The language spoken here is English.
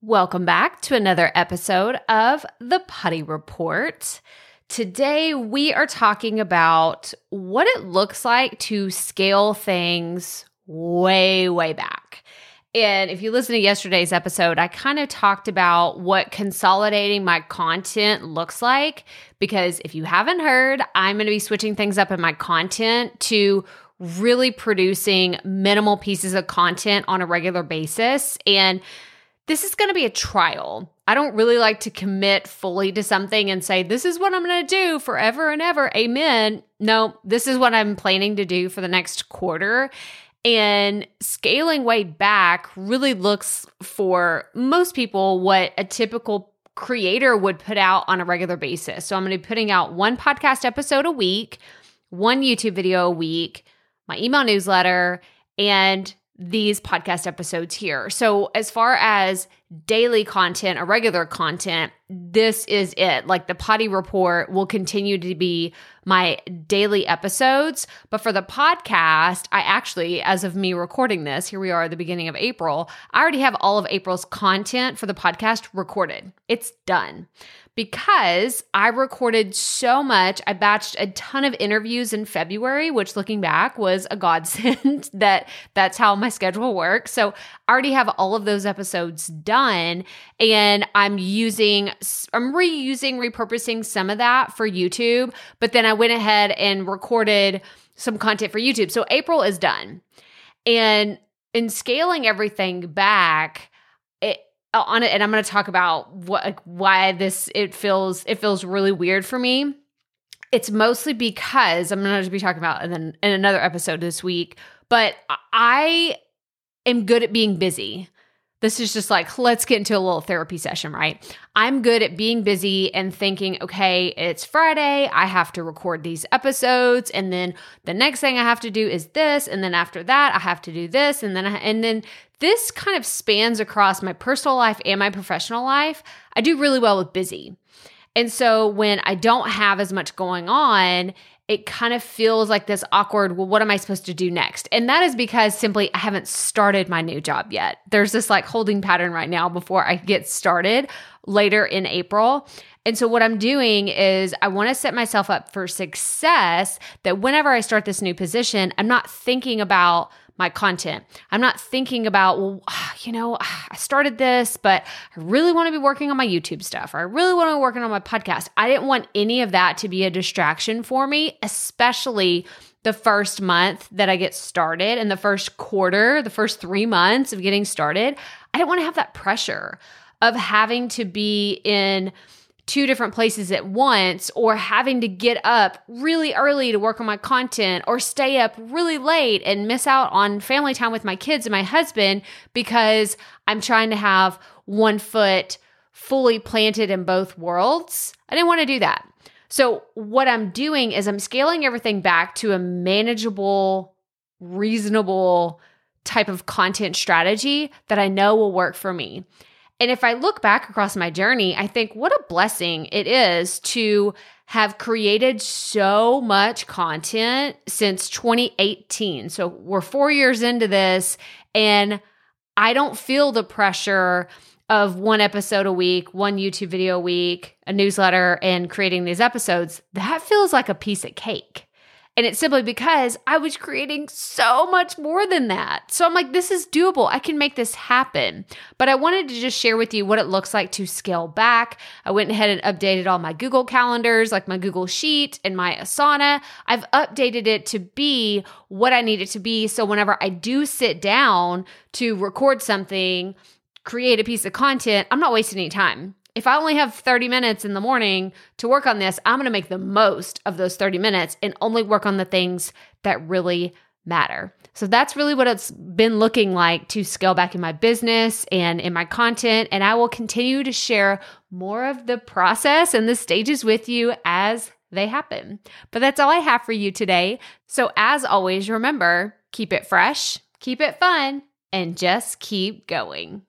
Welcome back to another episode of the Putty Report. Today, we are talking about what it looks like to scale things way, way back. And if you listen to yesterday's episode, I kind of talked about what consolidating my content looks like. Because if you haven't heard, I'm going to be switching things up in my content to really producing minimal pieces of content on a regular basis. And this is going to be a trial. I don't really like to commit fully to something and say, this is what I'm going to do forever and ever. Amen. No, this is what I'm planning to do for the next quarter. And scaling way back really looks for most people what a typical creator would put out on a regular basis. So I'm going to be putting out one podcast episode a week, one YouTube video a week, my email newsletter, and these podcast episodes here. So, as far as daily content or regular content, this is it. Like the potty report will continue to be my daily episodes. But for the podcast, I actually, as of me recording this, here we are at the beginning of April, I already have all of April's content for the podcast recorded. It's done because I recorded so much. I batched a ton of interviews in February, which looking back was a godsend that that's how my schedule works. So I already have all of those episodes done and I'm using I'm reusing, repurposing some of that for YouTube, but then I went ahead and recorded some content for YouTube. So April is done. And in scaling everything back, it uh, on it and I'm going to talk about what why this it feels it feels really weird for me. It's mostly because I'm going to be talking about in, in another episode this week, but I am good at being busy. This is just like, let's get into a little therapy session, right? I'm good at being busy and thinking, okay, it's Friday. I have to record these episodes. And then the next thing I have to do is this. And then after that, I have to do this. And then, I, and then this kind of spans across my personal life and my professional life. I do really well with busy. And so when I don't have as much going on, it kind of feels like this awkward, well, what am I supposed to do next? And that is because simply I haven't started my new job yet. There's this like holding pattern right now before I get started later in April. And so what I'm doing is I want to set myself up for success that whenever I start this new position, I'm not thinking about my content. I'm not thinking about, well, you know, I started this, but I really want to be working on my YouTube stuff or I really want to be working on my podcast. I didn't want any of that to be a distraction for me, especially the first month that I get started and the first quarter, the first three months of getting started. I didn't want to have that pressure of having to be in two different places at once or having to get up really early to work on my content or stay up really late and miss out on family time with my kids and my husband because I'm trying to have one foot fully planted in both worlds. I didn't want to do that. So, what I'm doing is I'm scaling everything back to a manageable, reasonable type of content strategy that I know will work for me. And if I look back across my journey, I think what a blessing it is to have created so much content since 2018. So we're four years into this, and I don't feel the pressure of one episode a week, one YouTube video a week, a newsletter, and creating these episodes. That feels like a piece of cake. And it's simply because I was creating so much more than that. So I'm like, this is doable. I can make this happen. But I wanted to just share with you what it looks like to scale back. I went ahead and updated all my Google calendars, like my Google Sheet and my Asana. I've updated it to be what I need it to be. So whenever I do sit down to record something, create a piece of content, I'm not wasting any time if I only have 30 minutes in the morning to work on this, I'm going to make the most of those 30 minutes and only work on the things that really matter. So that's really what it's been looking like to scale back in my business and in my content. And I will continue to share more of the process and the stages with you as they happen. But that's all I have for you today. So as always, remember keep it fresh, keep it fun, and just keep going.